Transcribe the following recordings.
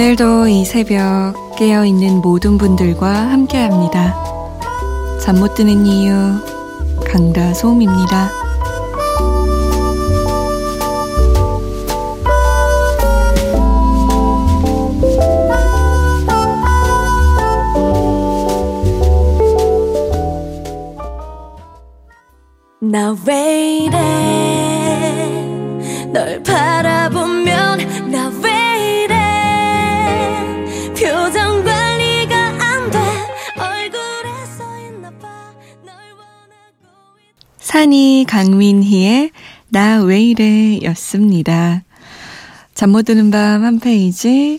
오늘도 이 새벽 깨어 있는 모든 분들과 함께 합니다. 잠 못 드는 이유, 강다솜입니다. 나 왜 이래 널바 산이 강민희의 나 왜 이래 였습니다. 잠 못 드는 밤 한 페이지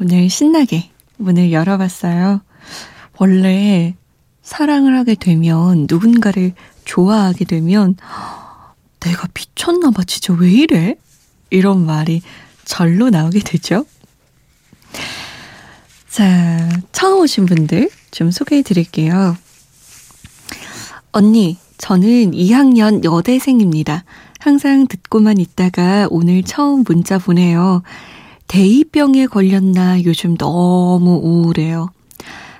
오늘 신나게 문을 열어봤어요. 원래 사랑을 하게 되면 누군가를 좋아하게 되면 내가 미쳤나봐 진짜 왜 이래? 이런 말이 절로 나오게 되죠. 자, 처음 오신 분들 좀 소개해 드릴게요. 언니, 저는 2학년 여대생입니다. 항상 듣고만 있다가 오늘 처음 문자 보내요. 대이병에 걸렸나 요즘 너무 우울해요.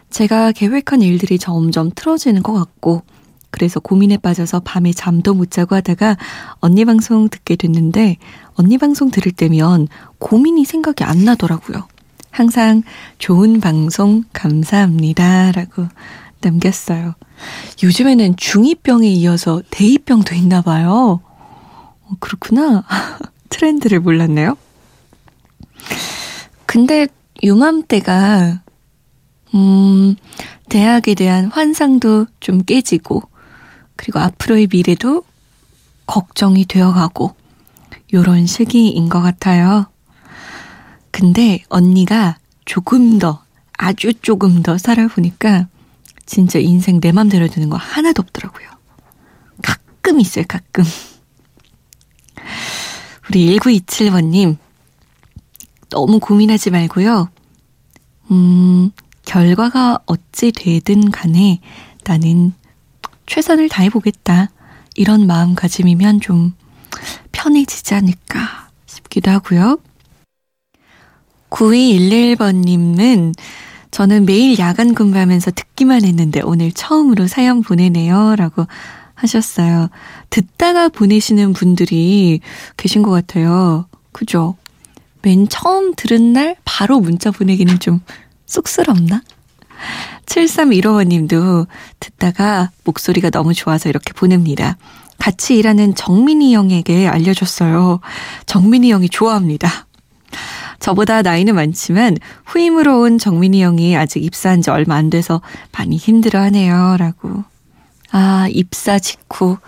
제가 계획한 일들이 점점 틀어지는 것 같고, 그래서 고민에 빠져서 밤에 잠도 못 자고 하다가 언니 방송 듣게 됐는데, 언니 방송 들을 때면 고민이 생각이 안 나더라고요. 항상 좋은 방송 감사합니다. 라고 남겼어요. 요즘에는 중2병에 이어서 대이병도 있나 봐요. 어, 그렇구나. 트렌드를 몰랐네요. 근데 요맘때가 음, 대학에 대한 환상도 좀 깨지고, 그리고 앞으로의 미래도 걱정이 되어가고, 요런 시기인 것 같아요. 근데 언니가 조금 더, 아주 조금 더 살아보니까, 진짜 인생 내 맘대로 되는 거 하나도 없더라고요. 가끔 있어요, 가끔. 우리 1927번님, 너무 고민하지 말고요. 음, 결과가 어찌 되든 간에 나는 최선을 다해보겠다. 이런 마음가짐이면 좀 편해지지 않을까 싶기도 하고요. 9211번님은 저는 매일 야간 근무하면서 듣기만 했는데 오늘 처음으로 사연 보내네요. 라고 하셨어요. 듣다가 보내시는 분들이 계신 것 같아요. 그죠? 맨 처음 들은 날 바로 문자 보내기는 좀 쑥스럽나? 7315번님도 듣다가 목소리가 너무 좋아서 이렇게 보냅니다. 같이 일하는 정민이 형에게 알려줬어요. 정민이 형이 좋아합니다. 저보다 나이는 많지만 후임으로 온 정민이 형이 아직 입사한 지 얼마 안 돼서 많이 힘들어 하네요. 라고. 아, 입사 직후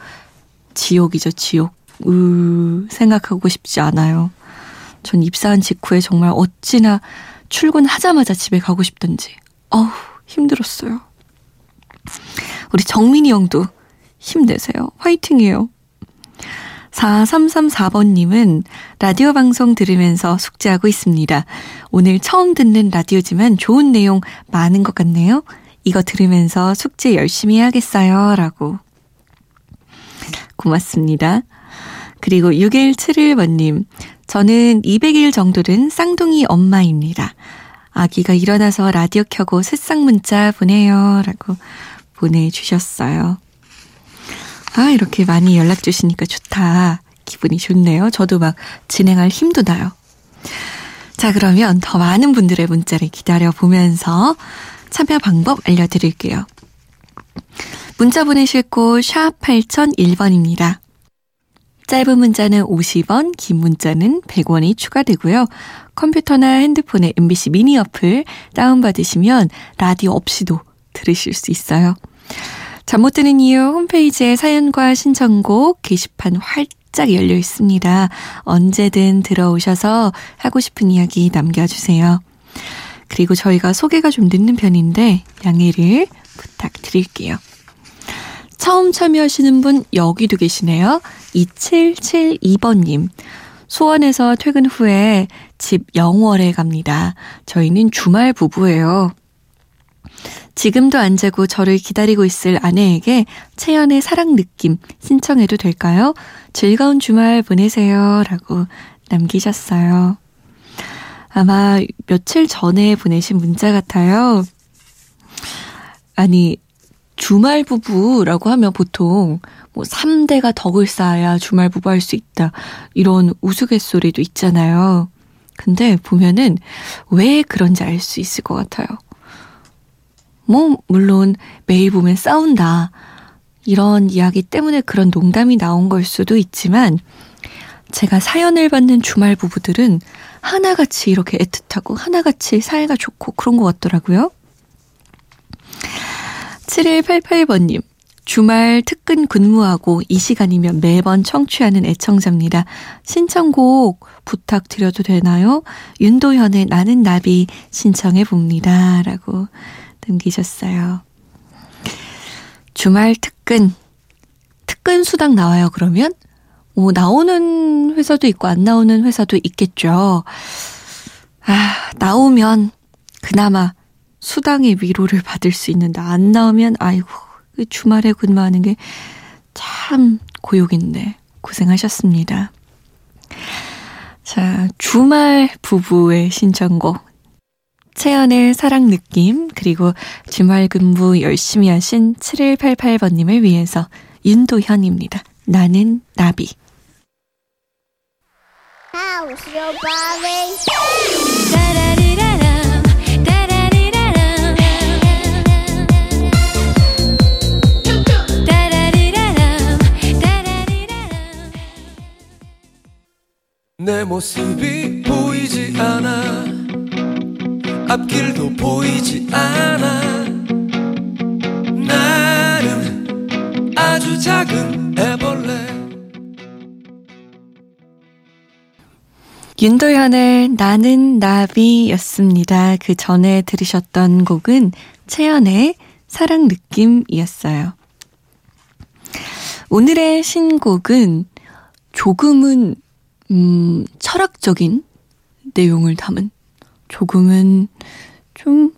지옥이죠, 지옥. 으, 생각하고 싶지 않아요. 전 입사한 직후에 정말 어찌나 출근하자마자 집에 가고 싶던지. 어우, 힘들었어요. 우리 정민이 형도 힘내세요. 화이팅이에요. 4334번님은 라디오 방송 들으면서 숙제하고 있습니다. 오늘 처음 듣는 라디오지만 좋은 내용 많은 것 같네요. 이거 들으면서 숙제 열심히 해야겠어요. 라고. 고맙습니다. 그리고 6171번님, 저는 200일 정도 된 쌍둥이 엄마입니다. 아기가 일어나서 라디오 켜고 새싹 문자 보내요. 라고 보내주셨어요. 아, 이렇게 많이 연락 주시니까 좋다. 기분이 좋네요. 저도 막 진행할 힘도 나요. 자, 그러면 더 많은 분들의 문자를 기다려 보면서 참여 방법 알려드릴게요. 문자 보내실 곳 샵 8001번입니다. 짧은 문자는 50원, 긴 문자는 100원이 추가되고요. 컴퓨터나 핸드폰에 MBC 미니 어플 다운받으시면 라디오 없이도 들으실 수 있어요. 잠 못 드는 이유 홈페이지에 사연과 신청곡 게시판 활짝 열려 있습니다. 언제든 들어오셔서 하고 싶은 이야기 남겨주세요. 그리고 저희가 소개가 좀 늦는 편인데 양해를 부탁드릴게요. 처음 참여하시는 분 여기도 계시네요. 2772번님. 수원에서 퇴근 후에 집 영월에 갑니다. 저희는 주말 부부예요. 지금도 안 자고 저를 기다리고 있을 아내에게 채연의 사랑 느낌 신청해도 될까요? 즐거운 주말 보내세요. 라고 남기셨어요. 아마 며칠 전에 보내신 문자 같아요. 아니, 주말 부부라고 하면 보통 뭐 3대가 덕을 쌓아야 주말 부부 할 수 있다. 이런 우스갯소리도 있잖아요. 근데 보면은 왜 그런지 알 수 있을 것 같아요. 뭐, 물론 매일 보면 싸운다. 이런 이야기 때문에 그런 농담이 나온 걸 수도 있지만 제가 사연을 받는 주말 부부들은 하나같이 이렇게 애틋하고 하나같이 사이가 좋고 그런 것 같더라고요. 7188번님, 주말 특근 근무하고 이 시간이면 매번 청취하는 애청자입니다. 신청곡 부탁드려도 되나요? 윤도현의 나는 나비 신청해 봅니다. 라고 남기셨어요. 주말 특근. 특근 수당 나와요, 그러면? 뭐, 나오는 회사도 있고, 안 나오는 회사도 있겠죠. 아, 나오면, 그나마 수당의 위로를 받을 수 있는데, 안 나오면, 아이고, 그 주말에 근무하는 게 참 고역인데, 고생하셨습니다. 자, 주말 부부의 신청곡. 채연의 사랑 느낌, 그리고 주말 근무 열심히 하신 7188번님을 위해서 윤도현입니다. 나는 나비. How's your body? 내 모습이 보이지 않아 앞길도 보이지 않아 나는 아주 작은 애벌레 윤도현의 나는 나비였습니다. 그 전에 들으셨던 곡은 채연의 사랑 느낌이었어요. 오늘의 신곡은 조금은 음, 철학적인 내용을 담은 조금은 좀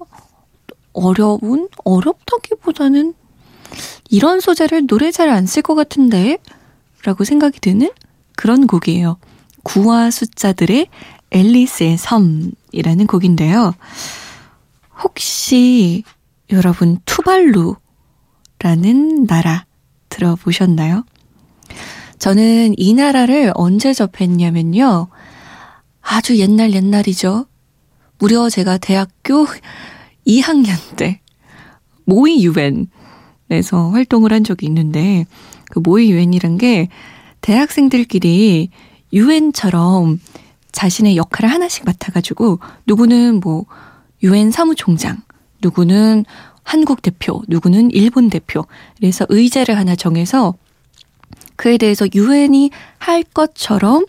어려운 어렵다기보다는 이런 소재를 노래 잘 안 쓸 것 같은데 라고 생각이 드는 그런 곡이에요. 구와 숫자들의 앨리스의 섬이라는 곡인데요. 혹시 여러분 투발루라는 나라 들어보셨나요? 저는 이 나라를 언제 접했냐면요. 아주 옛날 옛날이죠. 무려 제가 대학교 2학년 때 모의 유엔에서 활동을 한 적이 있는데 그 모의 유엔이란 게 대학생들끼리 유엔처럼 자신의 역할을 하나씩 맡아가지고 누구는 뭐 유엔 사무총장, 누구는 한국 대표, 누구는 일본 대표. 그래서 의제를 하나 정해서 그에 대해서 유엔이 할 것처럼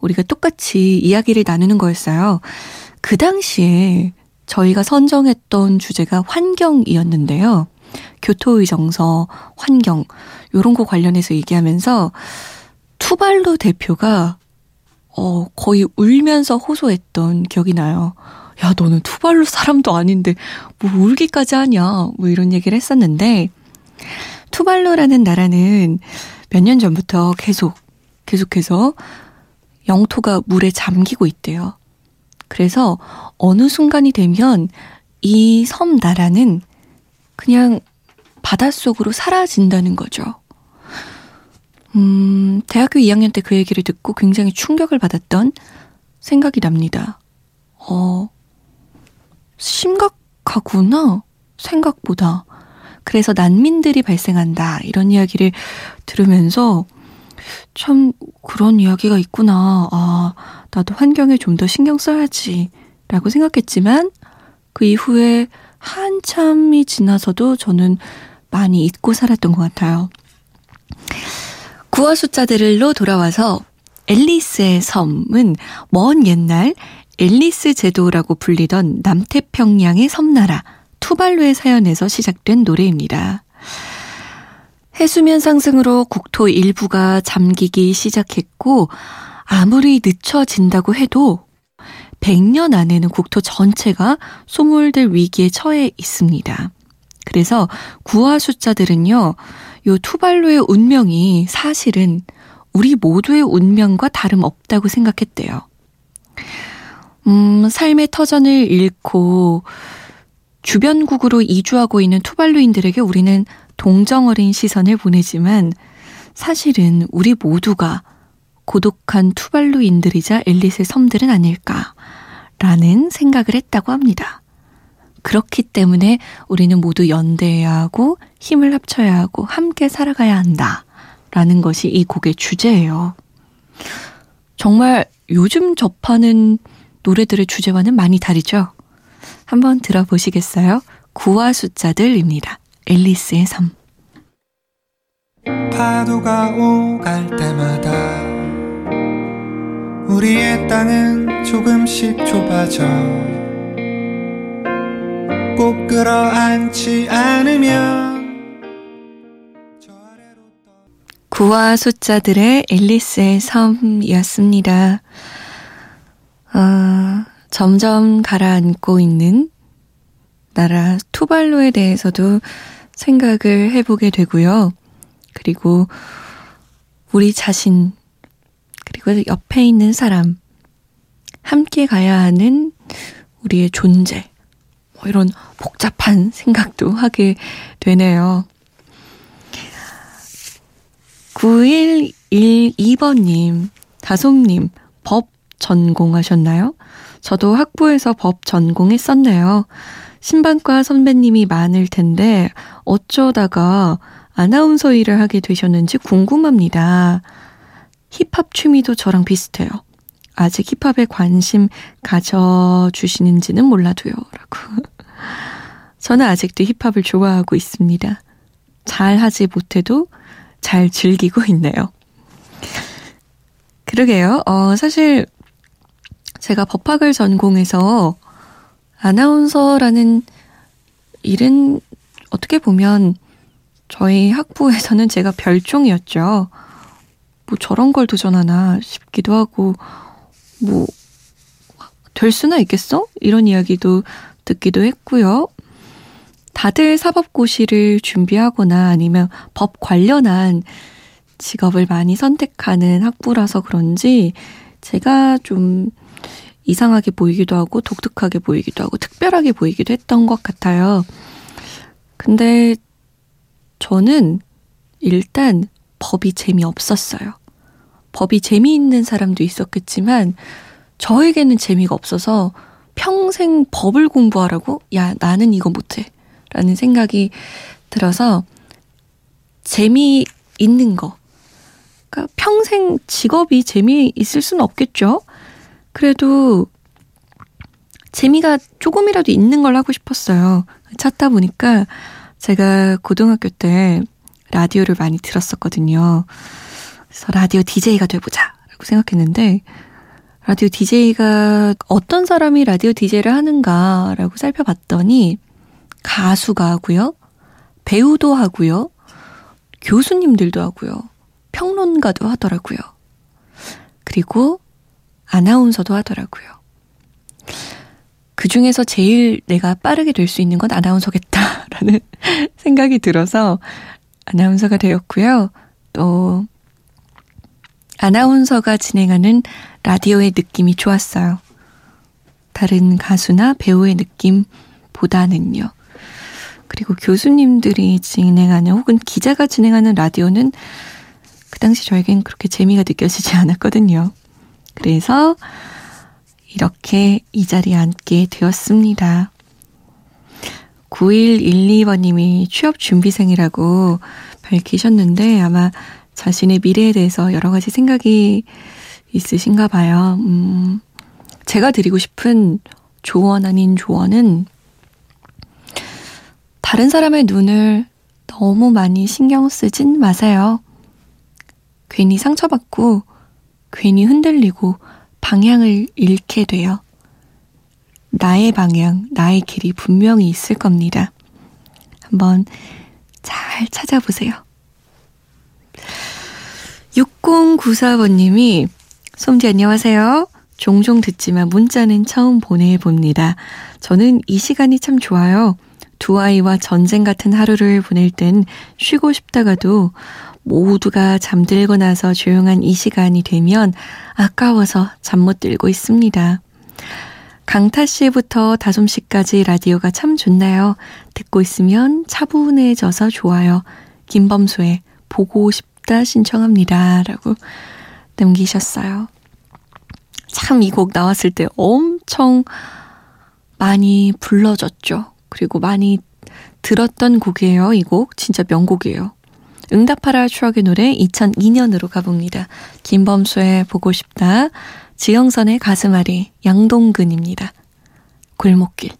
우리가 똑같이 이야기를 나누는 거였어요. 그 당시에 저희가 선정했던 주제가 환경이었는데요. 교토의 정서, 환경, 요런 거 관련해서 얘기하면서 투발루 대표가 어, 거의 울면서 호소했던 기억이 나요. 야, 너는 투발루 사람도 아닌데 뭐 울기까지 하냐. 뭐 이런 얘기를 했었는데 투발루라는 나라는 몇 년 전부터 계속 계속해서 영토가 물에 잠기고 있대요. 그래서 어느 순간이 되면 이 섬 나라는 그냥 바닷속으로 사라진다는 거죠. 음, 대학교 2학년 때 그 얘기를 듣고 굉장히 충격을 받았던 생각이 납니다. 어, 심각하구나. 생각보다. 그래서 난민들이 발생한다. 이런 이야기를 들으면서 참 그런 이야기가 있구나. 아, 나도 환경에 좀 더 신경 써야지. 라고 생각했지만 그 이후에 한참이 지나서도 저는 많이 잊고 살았던 것 같아요. 구어 숫자들로 돌아와서 앨리스의 섬은 먼 옛날 앨리스 제도라고 불리던 남태평양의 섬나라 투발루의 사연에서 시작된 노래입니다. 해수면 상승으로 국토 일부가 잠기기 시작했고 아무리 늦춰진다고 해도 100년 안에는 국토 전체가 소몰될 위기에 처해 있습니다. 그래서 구화 숫자들은요, 요 투발루의 운명이 사실은 우리 모두의 운명과 다름없다고 생각했대요. 음, 삶의 터전을 잃고 주변국으로 이주하고 있는 투발루인들에게 우리는 동정 어린 시선을 보내지만 사실은 우리 모두가 고독한 투발루인들이자 엘리스의 섬들은 아닐까라는 생각을 했다고 합니다. 그렇기 때문에 우리는 모두 연대해야 하고 힘을 합쳐야 하고 함께 살아가야 한다. 라는 것이 이 곡의 주제예요. 정말 요즘 접하는 노래들의 주제와는 많이 다르죠? 한번 들어보시겠어요? 구와 숫자들입니다. 앨리스의 섬. 파도가 오갈 때마다 우리의 땅은 조금씩 좁아져 꼭 끌어안지 않으면 구와 숫자들의 앨리스의 섬이었습니다. 아, 점점 가라앉고 있는 나라 투발로에 대해서도 생각을 해보게 되고요. 그리고 우리 자신, 그리고 옆에 있는 사람, 함께 가야 하는 우리의 존재, 뭐 이런 복잡한 생각도 하게 되네요. 9112번님, 다솜님, 법 전공하셨나요? 저도 학부에서 법 전공했었네요. 신방과 선배님이 많을 텐데 어쩌다가 아나운서 일을 하게 되셨는지 궁금합니다. 힙합 취미도 저랑 비슷해요. 아직 힙합에 관심 가져주시는지는 몰라도요. 라고. 저는 아직도 힙합을 좋아하고 있습니다. 잘 하지 못해도 잘 즐기고 있네요. 그러게요. 어, 사실 제가 법학을 전공해서 아나운서라는 일은 어떻게 보면 저희 학부에서는 제가 별종이었죠. 뭐 저런 걸 도전하나 싶기도 하고, 뭐, 될 수나 있겠어? 이런 이야기도 듣기도 했고요. 다들 사법고시를 준비하거나 아니면 법 관련한 직업을 많이 선택하는 학부라서 그런지 제가 좀 이상하게 보이기도 하고 독특하게 보이기도 하고 특별하게 보이기도 했던 것 같아요. 근데 저는 일단 법이 재미없었어요. 법이 재미있는 사람도 있었겠지만 저에게는 재미가 없어서 평생 법을 공부하라고? 야, 나는 이거 못해. 라는 생각이 들어서 재미 있는 거. 그러니까 평생 직업이 재미 있을 수는 없겠죠? 그래도 재미가 조금이라도 있는 걸 하고 싶었어요. 찾다 보니까 제가 고등학교 때 라디오를 많이 들었었거든요. 그래서 라디오 DJ가 돼보자 라고 생각했는데 라디오 DJ가 어떤 사람이 라디오 DJ를 하는가라고 살펴봤더니 가수가 하고요. 배우도 하고요. 교수님들도 하고요. 평론가도 하더라고요. 그리고 아나운서도 하더라고요. 그 중에서 제일 내가 빠르게 될 수 있는 건 아나운서겠다라는 생각이 들어서 아나운서가 되었고요. 또 아나운서가 진행하는 라디오의 느낌이 좋았어요. 다른 가수나 배우의 느낌보다는요. 그리고 교수님들이 진행하는 혹은 기자가 진행하는 라디오는 그 당시 저에겐 그렇게 재미가 느껴지지 않았거든요. 그래서 이렇게 이 자리에 앉게 되었습니다. 9112번님이 취업 준비생이라고 밝히셨는데 아마 자신의 미래에 대해서 여러 가지 생각이 있으신가 봐요. 음, 제가 드리고 싶은 조언 아닌 조언은 다른 사람의 눈을 너무 많이 신경 쓰진 마세요. 괜히 상처받고 괜히 흔들리고 방향을 잃게 돼요. 나의 방향, 나의 길이 분명히 있을 겁니다. 한번 잘 찾아보세요. 6094번님이 솜디 안녕하세요. 종종 듣지만 문자는 처음 보내봅니다. 저는 이 시간이 참 좋아요. 두 아이와 전쟁 같은 하루를 보낼 땐 쉬고 싶다가도 모두가 잠들고 나서 조용한 이 시간이 되면 아까워서 잠 못 들고 있습니다. 강타 씨부터 다솜 씨까지 라디오가 참 좋나요? 듣고 있으면 차분해져서 좋아요. 김범수의 보고 싶다 신청합니다. 라고 남기셨어요. 참 이 곡 나왔을 때 엄청 많이 불러졌죠. 그리고 많이 들었던 곡이에요. 이 곡 진짜 명곡이에요. 응답하라 추억의 노래 2002년으로 가봅니다. 김범수의 보고 싶다. 지영선의 가슴앓이 양동근입니다. 골목길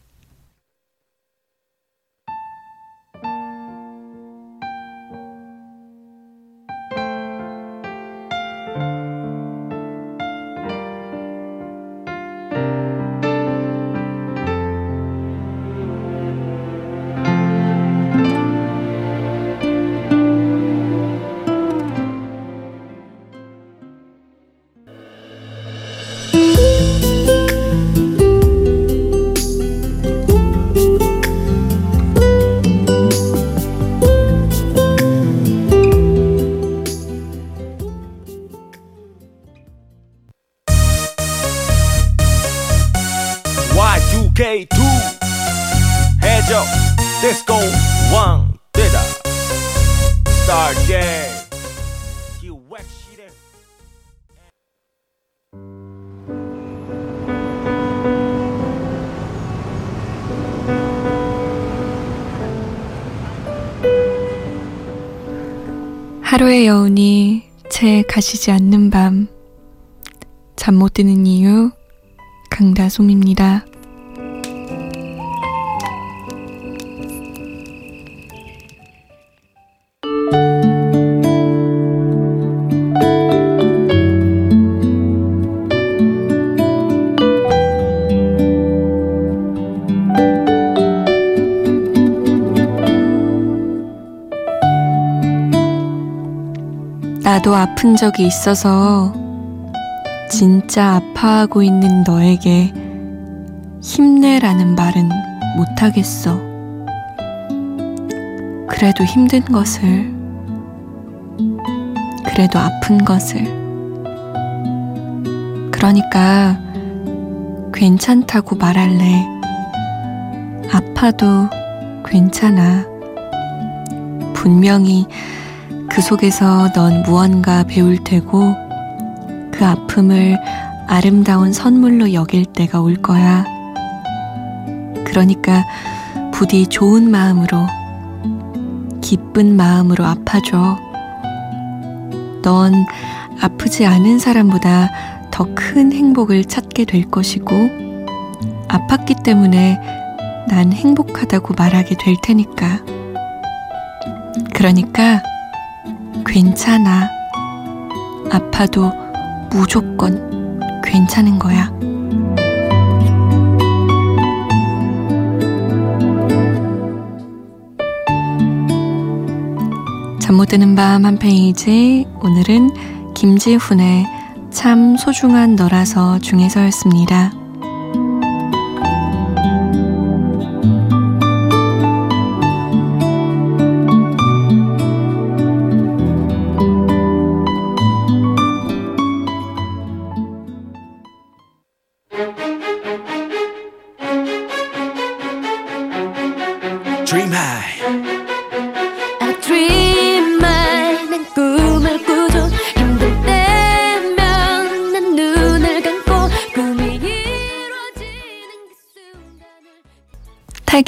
Y2K2 해적 디스코 왕 되다 스타게 기획실에 하루의 여운이 채 가시지 않는 밤. 잠 못 드는 이유, 강다솜입니다. 나도 아픈 적이 있어서 진짜 아파하고 있는 너에게 힘내라는 말은 못하겠어. 그래도 힘든 것을, 그래도 아픈 것을. 그러니까 괜찮다고 말할래. 아파도 괜찮아. 분명히 그 속에서 넌 무언가 배울 테고 그 아픔을 아름다운 선물로 여길 때가 올 거야. 그러니까 부디 좋은 마음으로, 기쁜 마음으로 아파줘. 넌 아프지 않은 사람보다 더 큰 행복을 찾게 될 것이고, 아팠기 때문에 난 행복하다고 말하게 될 테니까. 그러니까, 괜찮아. 아파도 무조건 괜찮은 거야. 잠 못 드는 밤 한 페이지. 오늘은 김지훈의 참 소중한 너라서 중에서였습니다.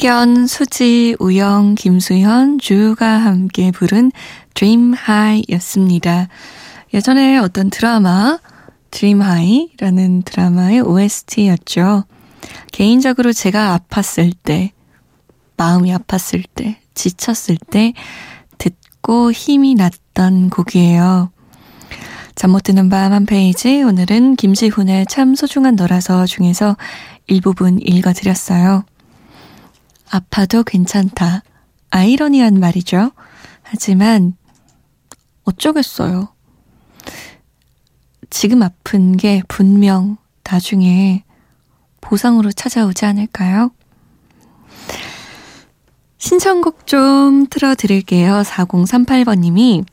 태견, 수지, 우영, 김수현, 주가 함께 부른 Dream High였습니다. 예전에 어떤 드라마 Dream High라는 드라마의 OST였죠. 개인적으로 제가 아팠을 때, 마음이 아팠을 때, 지쳤을 때 듣고 힘이 났던 곡이에요. 잠 못 드는 밤 한 페이지 오늘은 김지훈의 참 소중한 너라서 중에서 일부분 읽어드렸어요. 아파도 괜찮다. 아이러니한 말이죠. 하지만 어쩌겠어요. 지금 아픈 게 분명 나중에 보상으로 찾아오지 않을까요? 신청곡 좀 틀어드릴게요. 4038번님이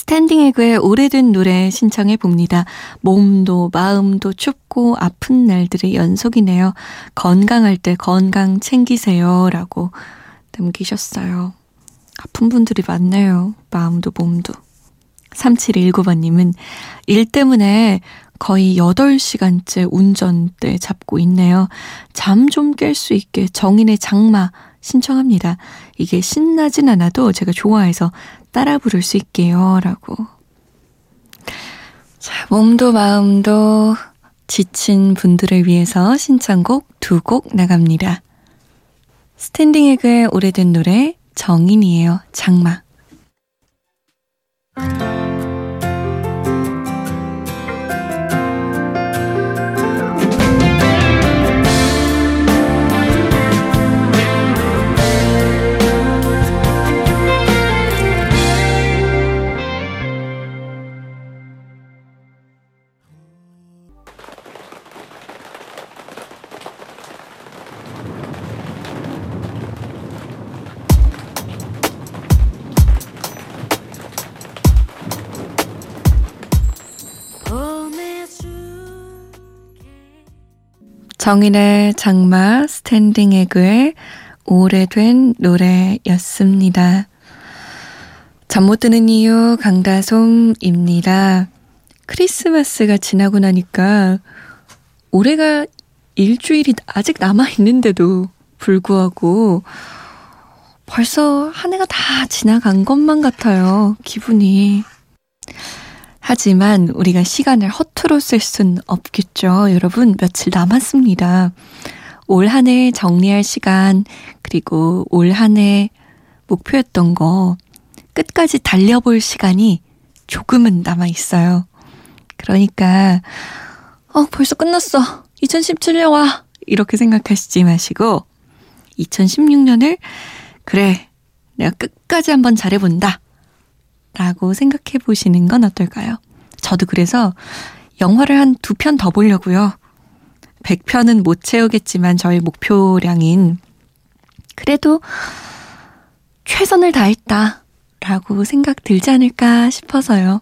스탠딩 에그의 오래된 노래 신청해 봅니다. 몸도 마음도 춥고 아픈 날들의 연속이네요. 건강할 때 건강 챙기세요. 라고 남기셨어요. 아픈 분들이 많네요. 마음도 몸도. 3719번님은 일 때문에 거의 8시간째 운전대 잡고 있네요. 잠 좀 깰 수 있게 정인의 장마 신청합니다. 이게 신나진 않아도 제가 좋아해서 따라 부를 수 있게요. 라고. 자, 몸도 마음도 지친 분들을 위해서 신청곡 두 곡 나갑니다. 스탠딩 에그의 오래된 노래 정인이에요. 장마. 정인의 장마 스탠딩 에그의 오래된 노래였습니다. 잠 못 드는 이유 강다솜입니다. 크리스마스가 지나고 나니까 올해가 일주일이 아직 남아있는데도 불구하고 벌써 한 해가 다 지나간 것만 같아요. 기분이. 하지만 우리가 시간을 허투루 쓸 순 없겠죠. 여러분, 며칠 남았습니다. 올 한 해 정리할 시간, 그리고 올 한 해 목표였던 거 끝까지 달려볼 시간이 조금은 남아 있어요. 그러니까, 어, 벌써 끝났어. 2017년 와. 이렇게 생각하시지 마시고, 2016년을, 그래, 내가 끝까지 한번 잘해본다. 라고 생각해 보시는 건 어떨까요? 저도 그래서 영화를 한 두 편 더 보려고요. 100편은 못 채우겠지만 저희 목표량인 그래도 최선을 다했다 라고 생각 들지 않을까 싶어서요.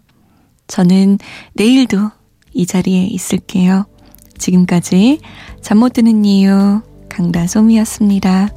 저는 내일도 이 자리에 있을게요. 지금까지 잠 못 드는 이유 강다솜이었습니다.